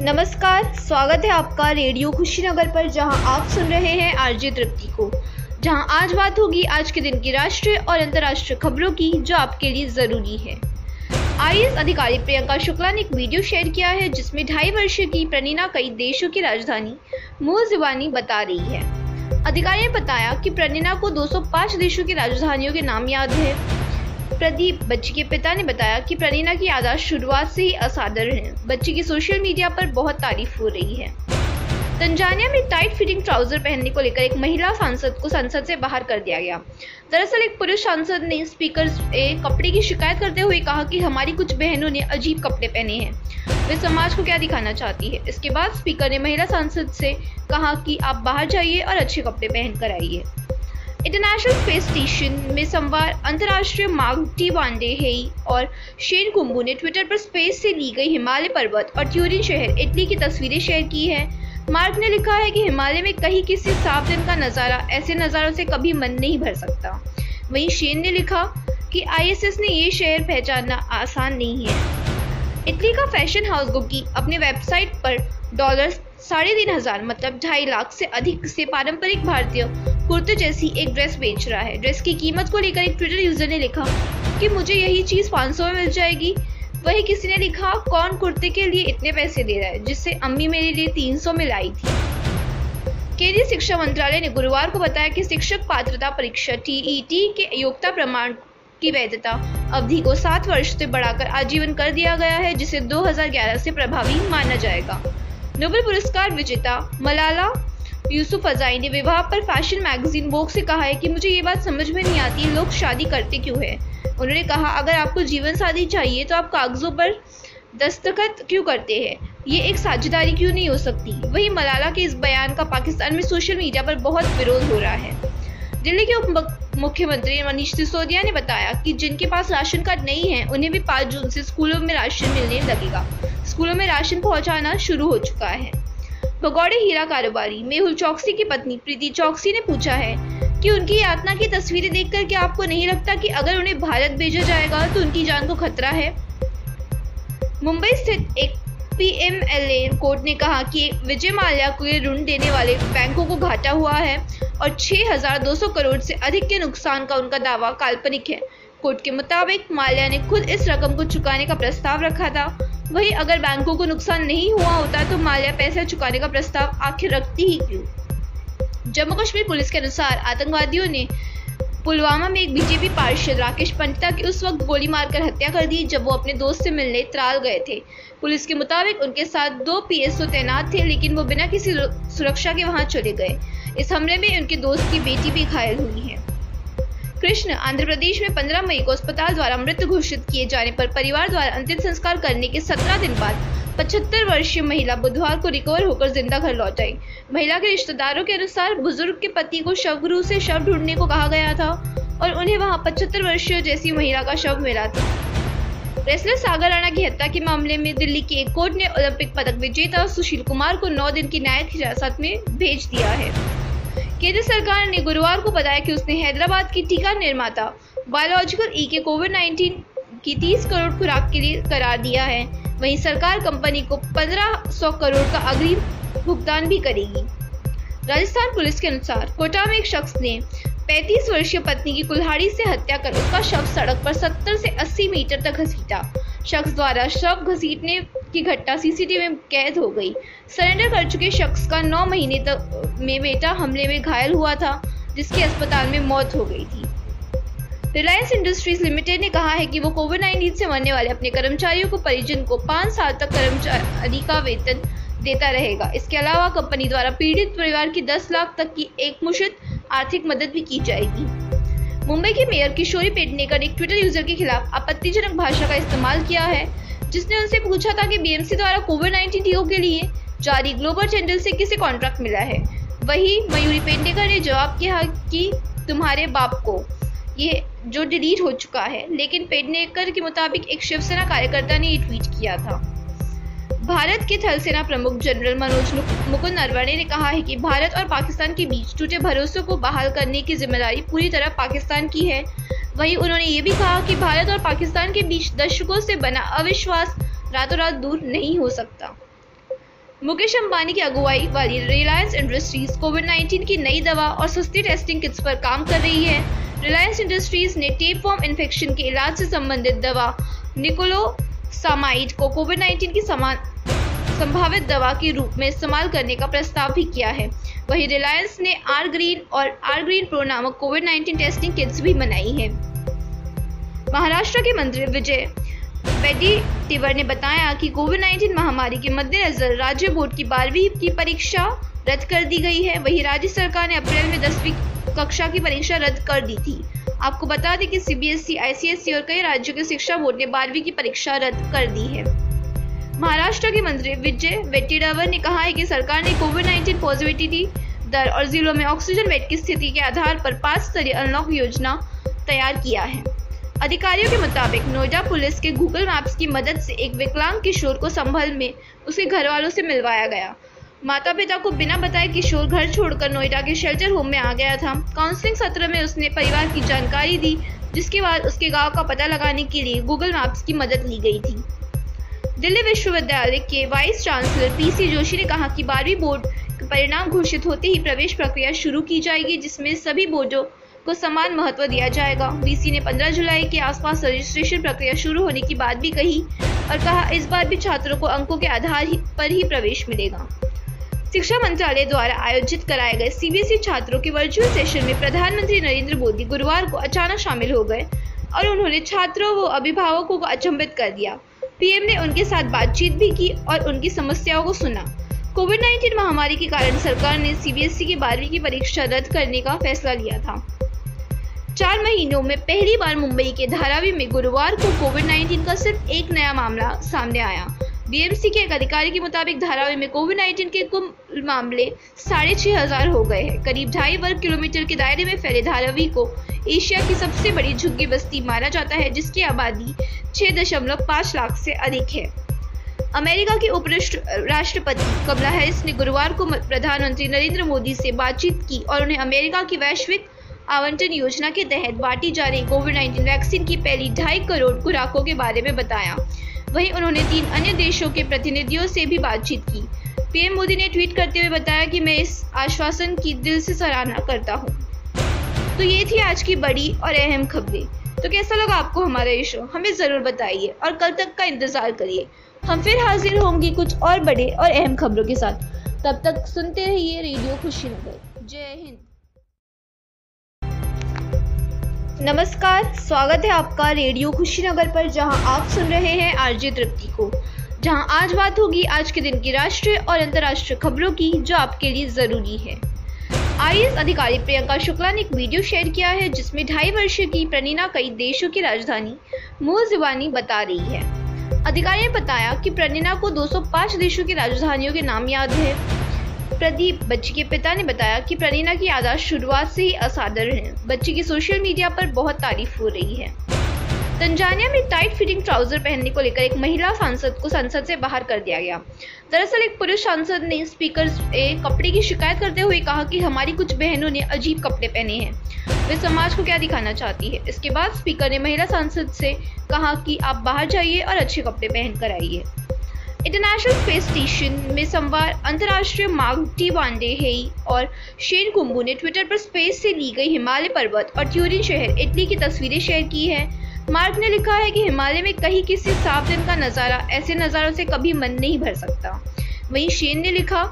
नमस्कार, स्वागत है आपका रेडियो खुशीनगर पर, जहाँ आप सुन रहे हैं आरजे तृप्ति को। जहाँ आज बात होगी आज के दिन की राष्ट्रीय और अंतर्राष्ट्रीय खबरों की, जो आपके लिए ज़रूरी है। आईएएस अधिकारी प्रियंका शुक्ला ने एक वीडियो शेयर किया है, जिसमें ढाई वर्षीय की प्रनीना कई देशों की राजधानी मूल जुबानी बता रही है। अधिकारी ने बताया कि प्रनीना को 205 देशों की राजधानियों के नाम याद है। प्रदीप, बच्ची के पिता ने बताया कि प्रनीना की यादाश्त शुरुआत से ही असाधारण है। बच्ची की सोशल मीडिया पर बहुत तारीफ़ हो रही है। तंजानिया में टाइट फिटिंग ट्राउज़र पहनने को लेकर एक महिला सांसद को संसद से बाहर कर दिया गया। दरअसल एक पुरुष सांसद ने स्पीकर से कपड़े की शिकायत करते हुए कहा कि हमारी कुछ बहनों ने अजीब कपड़े पहने हैं। वे समाज को क्या दिखाना चाहती है? इसके बाद स्पीकर ने महिला सांसद से कहा कि आप बाहर जाइए और अच्छे कपड़े पहन कर आइए। इंटरनेशनल स्पेस स्टेशन में सोमवार अंतर्राष्ट्रीय मार्गटी वांडे हेई और शेन कुंबू ने ट्विटर पर स्पेस से ली गई हिमालय पर्वत और ट्यूरिन शहर इटली की तस्वीरें शेयर की हैं। मार्क ने लिखा है कि हिमालय में कहीं किसी साफ़ दिन का नज़ारा, ऐसे नज़ारों से कभी मन नहीं भर सकता। वहीं शेन ने लिखा कि आईएसएस ने ये शहर पहचानना आसान नहीं है। इटली का फ़ैशन हाउस गुकी अपने वेबसाइट पर डॉलर साढ़े तीन हज़ार मतलब ढाई लाख से अधिक से पारंपरिक भारतीय कुर्ते जैसी एक ड्रेस बेच रहा है। ड्रेस की कीमत को लेकर एक ट्विटर यूज़र ने लिखा कि मुझे यही चीज़ 500 में मिल जाएगी। वही किसी ने लिखा, कौन कुर्ते के लिए इतने पैसे दे रहा है, जिससे अम्मी मेरे लिए 300 में लाई थी? केंद्रीय शिक्षा मंत्रालय ने गुरुवार को बताया कि शिक्षक पात्रता परीक्षा टीईटी के योग्यता प्रमाण की वैधता अवधि को सात वर्ष से बढ़ाकर आजीवन कर दिया गया है, जिसे 2011 से प्रभावी माना जाएगा। नोबेल पुरस्कार विजेता मलाला यूसुफ अजाई ने विवाह पर फ़ैशन मैगजीन वोक से कहा है कि मुझे ये बात समझ में नहीं आती, लोग शादी करते क्यों है? उन्होंने कहा, अगर आपको जीवन साथी चाहिए तो आप कागजों पर दस्तखत क्यों करते हैं? ये एक साझेदारी क्यों नहीं हो सकती? वही मलाला के इस बयान का पाकिस्तान में सोशल मीडिया पर बहुत विरोध हो रहा है। दिल्ली के उप मुख्यमंत्री मनीष सिसोदिया ने बताया कि जिनके पास राशन कार्ड नहीं है, उन्हें भी पाँच जून से स्कूलों में राशन मिलने लगेगा। स्कूलों में राशन पहुंचाना शुरू हो चुका है। भगौड़े हीरा कारोबारी मेहुल चौकसी की पत्नी प्रीति चौकसी ने पूछा है कि उनकी यातना की तस्वीरें देखकर क्या आपको नहीं लगता कि अगर उन्हें भारत भेजा जाएगा तो उनकी जान को खतरा है? मुंबई स्थित एक पीएमएलए कोर्ट ने कहा कि विजय माल्या को ऋण देने वाले बैंकों को घाटा हुआ है। और 6,200 करोड़ से अधिक के नुकसान का उनका दावा काल्पनिक है। कोर्ट के मुताबिक माल्या ने खुद इस रकम को चुकाने का प्रस्ताव रखा था। वहीं अगर बैंकों को नुकसान नहीं हुआ होता तो माल्या पैसा चुकाने का प्रस्ताव आखिर रखती ही क्यों? जम्मू कश्मीर पुलिस के अनुसार आतंकवादियों ने पुलवामा में एक बीजेपी पार्षद राकेश पंडिता की उस वक्त गोली मारकर हत्या कर दी जब वो अपने दोस्त से मिलने त्राल गए थे। पुलिस के मुताबिक उनके साथ दो पीएसओ तैनात थे लेकिन वो बिना किसी सुरक्षा के वहाँ चले गए। इस हमले में उनके दोस्त की बेटी भी घायल हुई है। कृष्ण, आंध्र प्रदेश में 15 मई को अस्पताल द्वारा मृत घोषित किए जाने पर परिवार द्वारा अंतिम संस्कार करने के 17 दिन बाद पचहत्तर वर्षीय महिला बुधवार को रिकवर होकर ज़िंदा घर लौट आई। महिला के रिश्तेदारों के अनुसार बुज़ुर्ग के पति को शवगृह से शव ढूँढने को कहा गया था और उन्हें वहाँ पचहत्तर वर्षीय जैसी महिला का शव मिला था। रेसलर सागर राणा की हत्या के मामले में दिल्ली की एक कोर्ट ने ओलंपिक पदक विजेता सुशील कुमार को नौ दिन की न्यायिक हिरासत में भेज दिया है। केंद्र सरकार ने गुरुवार को बताया कि उसने हैदराबाद की टीका निर्माता बायोलॉजिकल ई के कोविड 19 की 30 करोड़ खुराक के लिए करार दिया है। वहीं सरकार कंपनी को 1500 करोड़ का अग्रिम भुगतान भी करेगी। राजस्थान पुलिस के अनुसार, कोटा में एक शख्स ने 35 वर्षीय पत्नी की कुल्हाड़ी से हत्या कर उसका शव सड़क पर 70 से 80 मीटर तक घसीटा। शख्स द्वारा शव घसीटने की घटना सीसीटीवी में कैद हो गई। सरेंडर कर चुके शख्स का नौ महीने तक, में बेटा हमले में घायल हुआ था, जिसकी अस्पताल में मौत हो गई थी। रिलायंस इंडस्ट्रीज़ लिमिटेड ने कहा है कि वो कोविड 19 से मरने वाले अपने कर्मचारियों को परिजन को पाँच साल तक कर्मचारी का वेतन देता रहेगा। इसके अलावा कंपनी द्वारा पीड़ित परिवार की 10 लाख तक की एक मुश्त आर्थिक मदद भी की जाएगी। मुंबई के मेयर किशोरी पेडनेकर एक ट्विटर यूज़र के खिलाफ आपत्तिजनक भाषा का इस्तेमाल किया है, जिसने उनसे पूछा था कि बीएमसी द्वारा कोविड नाइन्टीन टीकों के लिए जारी ग्लोबल टेंडर से किसे कॉन्ट्रैक्ट मिला है। वही मयूरी पेडनेकर ने जवाब किया कि तुम्हारे बाप को ये जो डिलीट हो चुका है, लेकिन पेडनेकर के मुताबिक एक शिवसेना कार्यकर्ता ने ये ट्वीट किया था। भारत के थल सेना प्रमुख जनरल मनोज मुकुंद नरवणे ने कहा है कि भारत और पाकिस्तान के बीच टूटे भरोसे को बहाल करने की ज़िम्मेदारी पूरी तरह पाकिस्तान की है। वहीं उन्होंने ये भी कहा कि भारत और पाकिस्तान के बीच दशकों से बना अविश्वास रातों रात दूर नहीं हो सकता। मुकेश अंबानी की अगुवाई वाली रिलायंस इंडस्ट्रीज़ कोविड 19 की नई दवा और सस्ती टेस्टिंग किट्स पर काम कर रही है। रिलायंस इंडस्ट्रीज़ ने टेप फॉर्म इन्फेक्शन के इलाज से संबंधित दवा निकोलो सामाइड को कोविड 19 की समान संभावित दवा के रूप में इस्तेमाल करने का प्रस्ताव भी किया है। वहीं रिलायंस ने आर ग्रीन और आर ग्रीन प्रो नामक कोविड 19 टेस्टिंग किट्स भी बनाई है। महाराष्ट्र के मंत्री विजय टिवर ने बताया कि कोविड 19 महामारी के मद्देनजर राज्य बोर्ड की बारहवीं की परीक्षा रद्द कर दी गई है। वहीं राज्य सरकार ने अप्रैल में दसवीं कक्षा की परीक्षा रद्द कर दी थी। आपको बता दें कि सीबीएसई, आईसीएसई और कई राज्यों के शिक्षा बोर्ड ने बारहवीं की परीक्षा रद्द कर दी है। महाराष्ट्र के मंत्री विजय वेट्टीरावर ने कहा है कि सरकार ने कोविड 19 पॉजिटिविटी दर और जिलों में ऑक्सीजन बेड की स्थिति के आधार पर पाँच स्तरीय अनलॉक योजना तैयार किया है। अधिकारियों के मुताबिक, नोएडा पुलिस के गूगल मैप्स की मदद से एक विकलांग किशोर को संभल में उसके घर वालों से मिलवाया गया। माता पिता को बिना बताए किशोर घर छोड़कर नोएडा के शेल्टर होम में आ गया था। काउंसलिंग सत्र में उसने परिवार की जानकारी दी, जिसके बाद उसके गाँव का पता लगाने के लिए गूगल मैप्स की मदद ली गई थी। दिल्ली विश्वविद्यालय के वाइस चांसलर पीसी जोशी ने कहा कि बारहवीं बोर्ड परिणाम घोषित होते ही प्रवेश प्रक्रिया शुरू की जाएगी, जिसमें सभी बोर्डों को समान महत्व दिया जाएगा। वीसी ने 15 जुलाई के आसपास रजिस्ट्रेशन प्रक्रिया शुरू होने की बात भी कही और कहा, इस बार भी छात्रों को अंकों के आधार ही पर ही प्रवेश मिलेगा। शिक्षा मंत्रालय द्वारा आयोजित कराए गए सीबीएसई छात्रों के वर्चुअल सेशन में प्रधानमंत्री नरेंद्र मोदी गुरुवार को अचानक शामिल हो गए और उन्होंने छात्रों व अभिभावकों को अचंभित कर दिया। पीएम ने उनके साथ बातचीत भी की और उनकी समस्याओं को सुना। कोविड 19 महामारी के कारण सरकार ने सीबीएसई की बारहवीं की परीक्षा रद्द करने का फैसला लिया था। चार महीनों में पहली बार मुंबई के धारावी में गुरुवार को कोविड 19 का सिर्फ़ एक नया मामला सामने आया। बीएमसी के एक अधिकारी के मुताबिक धारावी में कोविड 19 के कुल मामले साढ़े छह हज़ार हो गए हैं। करीब ढाई वर्ग किलोमीटर के दायरे में फैले धारावी को एशिया की सबसे बड़ी झुग्गी बस्ती माना जाता है, जिसकी आबादी छह दशमलव पाँच लाख से अधिक है। अमेरिका के उप राष्ट्रपति कमला हैरिस ने गुरुवार को प्रधानमंत्री नरेंद्र मोदी से बातचीत की और उन्हें अमेरिका की वैश्विक आवंटन योजना के तहत बांटी जा रही कोविड 19 वैक्सीन की पहली ढाई करोड़ खुराकों के बारे में बताया। वहीं उन्होंने तीन अन्य देशों के प्रतिनिधियों से भी बातचीत की। पीएम मोदी ने ट्वीट करते हुए बताया कि मैं इस आश्वासन की दिल से सराहना करता हूँ। तो ये थी आज की बड़ी और अहम खबरें। तो कैसा लगा आपको हमारा ये शो हमें ज़रूर बताइए और कल तक का इंतज़ार करिए। हम फिर हाजिर होंगे कुछ और बड़े और अहम खबरों के साथ। तब तक सुनते रहिए रेडियो खुशीनगर। जय हिंद। नमस्कार, स्वागत है आपका रेडियो खुशीनगर पर, जहाँ आप सुन रहे हैं आरजे तृप्ति को। जहाँ आज बात होगी आज के दिन की राष्ट्रीय और अंतर्राष्ट्रीय खबरों की, जो आपके लिए ज़रूरी है। आईएएस अधिकारी प्रियंका शुक्ला ने एक वीडियो शेयर किया है, जिसमें ढाई वर्षीय की प्रनीना कई देशों की राजधानी मूल जुबानी बता रही है। अधिकारी ने बताया कि प्रनीना को 205 देशों की राजधानियों के नाम याद है। प्रदीप बच्ची के पिता ने बताया कि प्रनीना की यादाश्त शुरुआत से ही असाधारण है। बच्ची की सोशल मीडिया पर बहुत तारीफ़ हो रही है। तंजानिया में टाइट फिटिंग ट्राउज़र पहनने को लेकर एक महिला सांसद को संसद से बाहर कर दिया गया। दरअसल एक पुरुष सांसद ने स्पीकर कपड़े की शिकायत करते हुए कहा कि हमारी कुछ बहनों ने अजीब कपड़े पहने हैं। वे समाज को क्या दिखाना चाहती है? इसके बाद स्पीकर ने महिला सांसद से कहा कि आप बाहर जाइए और अच्छे कपड़े पहन कर आइए। इंटरनेशनल स्पेस स्टेशन में सोमवार अंतर्राष्ट्रीय मार्गटी वांडे हेई और शेन कुंबू ने ट्विटर पर स्पेस से ली गई हिमालय पर्वत और ट्यूरिन शहर इटली की तस्वीरें शेयर की हैं। मार्क ने लिखा है कि हिमालय में कहीं किसी साफ़ दिन का नज़ारा, ऐसे नज़ारों से कभी मन नहीं भर सकता। वहीं शेन ने लिखा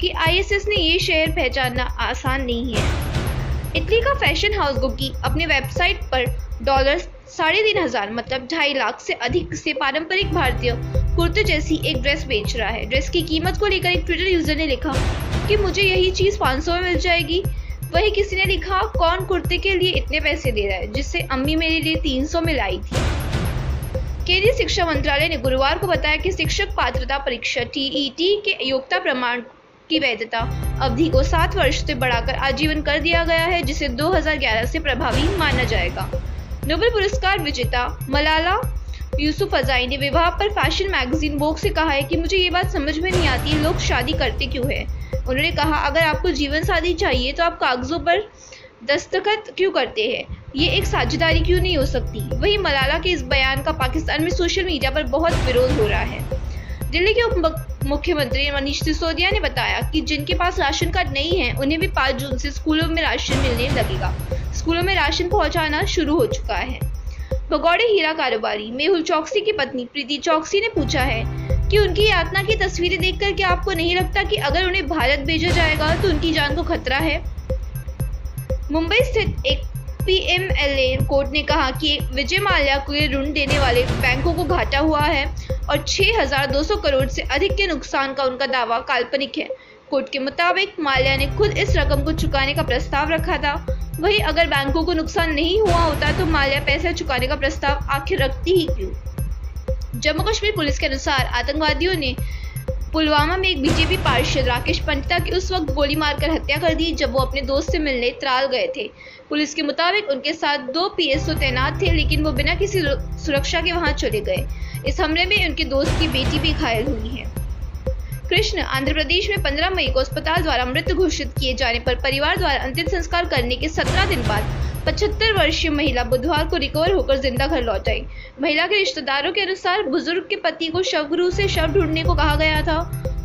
कि आईएसएस ने ये शहर पहचानना आसान नहीं है। इटली का फ़ैशन हाउस गुकी अपने वेबसाइट पर डॉलर साढ़े तीन हज़ार मतलब ढाई लाख से अधिक से पारंपरिक भारतीय कुर्ते जैसी एक ड्रेस बेच रहा है। ड्रेस की कीमत को लेकर एक ट्विटर यूज़र ने लिखा कि मुझे यही चीज़ 500 में मिल जाएगी। वही किसी ने लिखा, कौन कुर्ते के लिए इतने पैसे दे रहा है, जिससे अम्मी मेरे लिए 300 में लाई थी। केंद्रीय शिक्षा मंत्रालय ने गुरुवार को बताया कि शिक्षक पात्रता परीक्षा टीईटी e के योग्यता प्रमाण की वैधता अवधि को सात वर्ष से बढ़ाकर आजीवन कर दिया गया है, जिसे 2011 से प्रभावी माना जाएगा। नोबेल पुरस्कार विजेता मलाला यूसुफ अजाई ने विवाह पर फ़ैशन मैगजीन वोक से कहा है कि मुझे ये बात समझ में नहीं आती, लोग शादी करते क्यों है? उन्होंने कहा, अगर आपको जीवन साथी चाहिए तो आप कागजों पर दस्तखत क्यों करते हैं? ये एक साझेदारी क्यों नहीं हो सकती? वही मलाला के इस बयान का पाकिस्तान में सोशल मीडिया पर बहुत विरोध हो रहा है। दिल्ली के उप मुख्यमंत्री मनीष सिसोदिया ने बताया कि जिनके पास राशन कार्ड नहीं है, उन्हें भी 5 जून से स्कूलों में राशन मिलने लगेगा। स्कूलों में राशन पहुंचाना शुरू हो चुका है। भगौड़े हीरा कारोबारी मेहुल चौकसी की पत्नी प्रीति चौकसी ने पूछा है कि उनकी यातना की तस्वीरें देखकर क्या आपको नहीं लगता कि अगर उन्हें भारत भेजा जाएगा तो उनकी जान को खतरा है? मुंबई स्थित एक पीएमएलए कोर्ट ने कहा कि विजय माल्या को ये ऋण देने वाले बैंकों को घाटा हुआ है और 6,200 करोड़ से अधिक के नुकसान का उनका दावा काल्पनिक है। कोर्ट के मुताबिक माल्या ने खुद इस रकम को चुकाने का प्रस्ताव रखा था। वहीं अगर बैंकों को नुकसान नहीं हुआ होता तो माल्या पैसा चुकाने का प्रस्ताव आखिर रखती ही क्यों? जम्मू कश्मीर पुलिस के अनुसार आतंकवादियों ने पुलवामा में एक बीजेपी पार्षद राकेश पंडिता की उस वक्त गोली मारकर हत्या कर दी जब वो अपने दोस्त से मिलने त्राल गए थे। पुलिस के मुताबिक उनके साथ दो पीएसओ तैनात थे, लेकिन वो बिना किसी सुरक्षा के वहाँ चले गए। इस हमले में उनके दोस्त की बेटी भी घायल हुई है। कृष्ण आंध्र प्रदेश में 15 मई को अस्पताल द्वारा मृत घोषित किए जाने पर परिवार द्वारा अंतिम संस्कार करने के 17 दिन बाद पचहत्तर वर्षीय महिला बुधवार को रिकवर होकर ज़िंदा घर लौट आई। महिला के रिश्तेदारों के अनुसार बुज़ुर्ग के पति को शवगुरु से शव ढूँढने को कहा गया था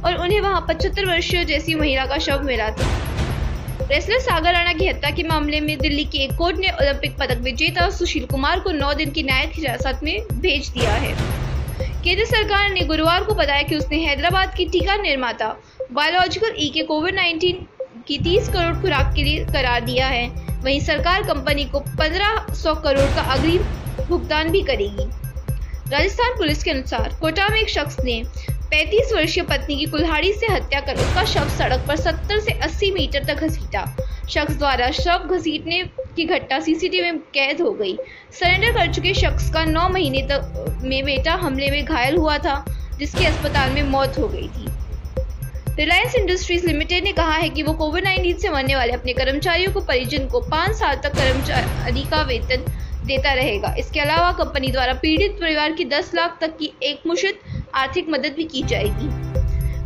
और उन्हें वहाँ पचहत्तर वर्षीय जैसी महिला का शव मिला था। रेसलर सागर राणा की हत्या के मामले में दिल्ली की एक कोर्ट ने ओलंपिक पदक विजेता सुशील कुमार को नौ दिन की न्यायिक हिरासत में भेज दिया है। केंद्र सरकार ने गुरुवार को बताया कि उसने हैदराबाद की टीका निर्माता बायोलॉजिकल ई के कोविड 19 की 30 करोड़ खुराक के लिए करार दिया है। वहीं सरकार कंपनी को 1500 करोड़ का अग्रिम भुगतान भी करेगी। राजस्थान पुलिस के अनुसार कोटा में एक शख्स ने 35 वर्षीय पत्नी की कुल्हाड़ी से हत्या कर उसका शव सड़क पर 70 से 80 मीटर तक घसीटा। शख्स द्वारा शव घसीटने की घटना सीसीटीवी में कैद हो गई। सरेंडर कर चुके शख्स का 9 महीने तक, में बेटा हमले में घायल हुआ था, जिसकी अस्पताल में मौत हो गई थी। रिलायंस इंडस्ट्रीज़ लिमिटेड ने कहा है कि वो कोविड 19 से मरने वाले अपने कर्मचारियों को परिजन को पाँच साल तक कर्मचारी का वेतन देता रहेगा। इसके अलावा कंपनी द्वारा पीड़ित परिवार की 10 लाख तक की एक मुश्त आर्थिक मदद भी की जाएगी।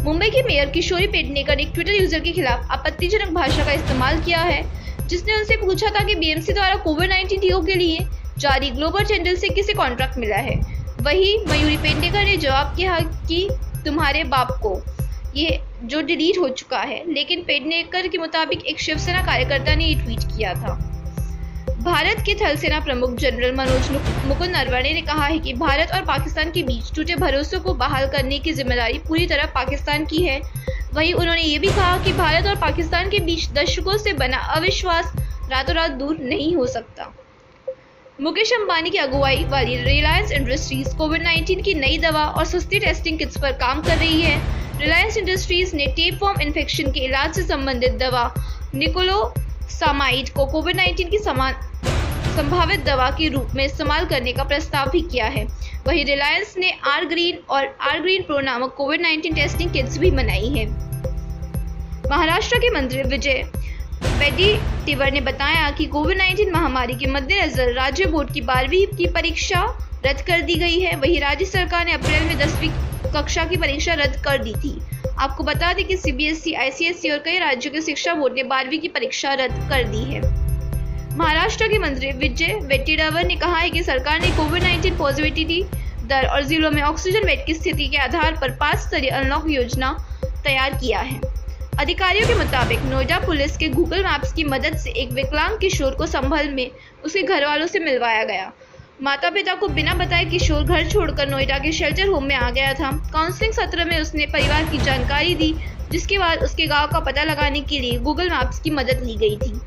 मुंबई के मेयर किशोरी पेडनेकर ने ट्विटर यूज़र के खिलाफ आपत्तिजनक भाषा का इस्तेमाल किया है। जिसने उनसे पूछा था कि बीएमसी द्वारा कोविड नाइन्टीन टीकों के लिए जारी ग्लोबल टेंडर से किसे कॉन्ट्रैक्ट मिला है? वही मयूरी पेडनेकर ने जवाब किया कि तुम्हारे बाप को। ये जो डिलीट हो चुका है, लेकिन पेडनेकर के मुताबिक एक शिवसेना कार्यकर्ता ने ये ट्वीट किया था। भारत के थल सेना प्रमुख जनरल मनोज मुकुंद नरवणे ने कहा है कि भारत और पाकिस्तान के बीच टूटे भरोसों को बहाल करने की ज़िम्मेदारी पूरी तरह पाकिस्तान की है। वहीं उन्होंने ये भी कहा कि भारत और पाकिस्तान के बीच दशकों से बना अविश्वास रातों रात दूर नहीं हो सकता। मुकेश अंबानी की अगुवाई वाली रिलायंस इंडस्ट्रीज़ कोविड 19 की नई दवा और सस्ती टेस्टिंग किट्स पर काम कर रही है। रिलायंस इंडस्ट्रीज़ ने टेप फॉर्म इन्फेक्शन के इलाज से संबंधित दवा निकोलो सामाइड को कोविड 19 की समान संभावित दवा के रूप में इस्तेमाल करने का प्रस्ताव भी किया है। वहीं रिलायंस ने आर ग्रीन और आर ग्रीन प्रो नामक कोविड 19 टेस्टिंग किट्स भी बनाई है। महाराष्ट्र के मंत्री विजय टिवर ने बताया कि कोविड 19 महामारी के मद्देनजर राज्य बोर्ड की बारहवीं की परीक्षा रद्द कर दी गई है। वहीं राज्य सरकार ने अप्रैल में दसवीं कक्षा की परीक्षा रद्द कर दी थी। आपको बता दें कि सीबीएसई, आईसीएसई और कई राज्यों के शिक्षा बोर्ड ने बारहवीं की परीक्षा रद्द कर दी है। महाराष्ट्र के मंत्री विजय वेट्टीडावर ने कहा है कि सरकार ने कोविड 19 पॉजिटिविटी दर और जिलों में ऑक्सीजन बेड की स्थिति के आधार पर पाँच स्तरीय अनलॉक योजना तैयार किया है। अधिकारियों के मुताबिक नोएडा पुलिस के गूगल मैप्स की मदद से एक विकलांग किशोर को संभल में उसके घर वालों से मिलवाया गया। माता पिता को बिना बताए किशोर घर छोड़कर नोएडा के शेल्टर होम में आ गया था। काउंसलिंग सत्र में उसने परिवार की जानकारी दी, जिसके बाद उसके गाँव का पता लगाने के लिए गूगल मैप्स की मदद ली गई थी।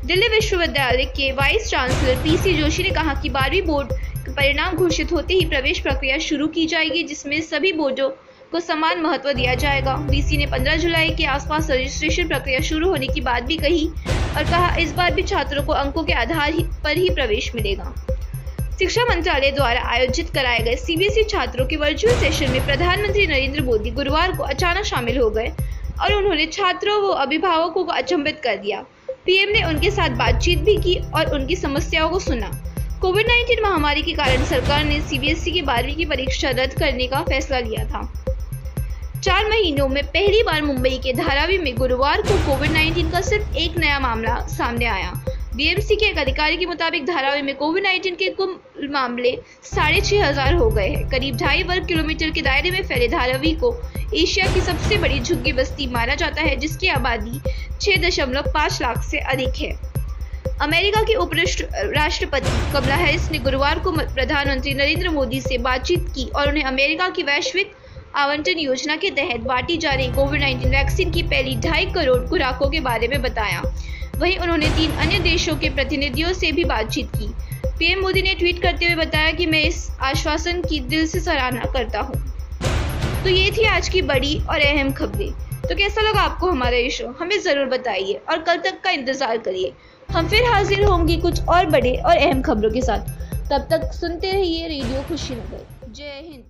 दिल्ली विश्वविद्यालय के वाइस चांसलर पीसी जोशी ने कहा कि बारहवीं बोर्ड परिणाम घोषित होते ही प्रवेश प्रक्रिया शुरू की जाएगी, जिसमें सभी बोर्डों को समान महत्व दिया जाएगा। वीसी ने 15 जुलाई के आसपास रजिस्ट्रेशन प्रक्रिया शुरू होने की बात भी कही और कहा, इस बार भी छात्रों को अंकों के आधार ही पर ही प्रवेश मिलेगा। शिक्षा मंत्रालय द्वारा आयोजित कराए गए सीबीएसई छात्रों के वर्चुअल सेशन में प्रधानमंत्री नरेंद्र मोदी गुरुवार को अचानक शामिल हो गए और उन्होंने छात्रों व अभिभावकों को अचंभित कर दिया। पीएम ने उनके साथ बातचीत भी की और उनकी समस्याओं को सुना। कोविड 19 महामारी के कारण सरकार ने सीबीएसई की बारहवीं की परीक्षा रद्द करने का फैसला लिया था। चार महीनों में पहली बार मुंबई के धारावी में गुरुवार को कोविड 19 का सिर्फ़ एक नया मामला सामने आया। बीएमसी के एक अधिकारी के मुताबिक धारावी में कोविड 19 के कुल मामले साढ़े छः हज़ार हो गए हैं। करीब ढाई वर्ग किलोमीटर के दायरे में फैले धारावी को एशिया की सबसे बड़ी झुग्गी बस्ती माना जाता है, जिसकी आबादी छः दशमलव पाँच लाख से अधिक है। अमेरिका के उप राष्ट्रपति कमला हैरिस ने गुरुवार को प्रधानमंत्री नरेंद्र मोदी से बातचीत की और उन्हें अमेरिका की वैश्विक आवंटन योजना के तहत बांटी जा रही कोविड 19 वैक्सीन की पहली ढाई करोड़ खुराकों के बारे में बताया। वहीं उन्होंने तीन अन्य देशों के प्रतिनिधियों से भी बातचीत की। पीएम मोदी ने ट्वीट करते हुए बताया कि मैं इस आश्वासन की दिल से सराहना करता हूँ। तो ये थी आज की बड़ी और अहम खबरें। तो कैसा लगा आपको हमारा ये शो हमें ज़रूर बताइए और कल तक का इंतज़ार करिए। हम फिर हाजिर होंगे कुछ और बड़े और अहम खबरों के साथ। तब तक सुनते रहिए रेडियो खुशी नगर जय हिंद।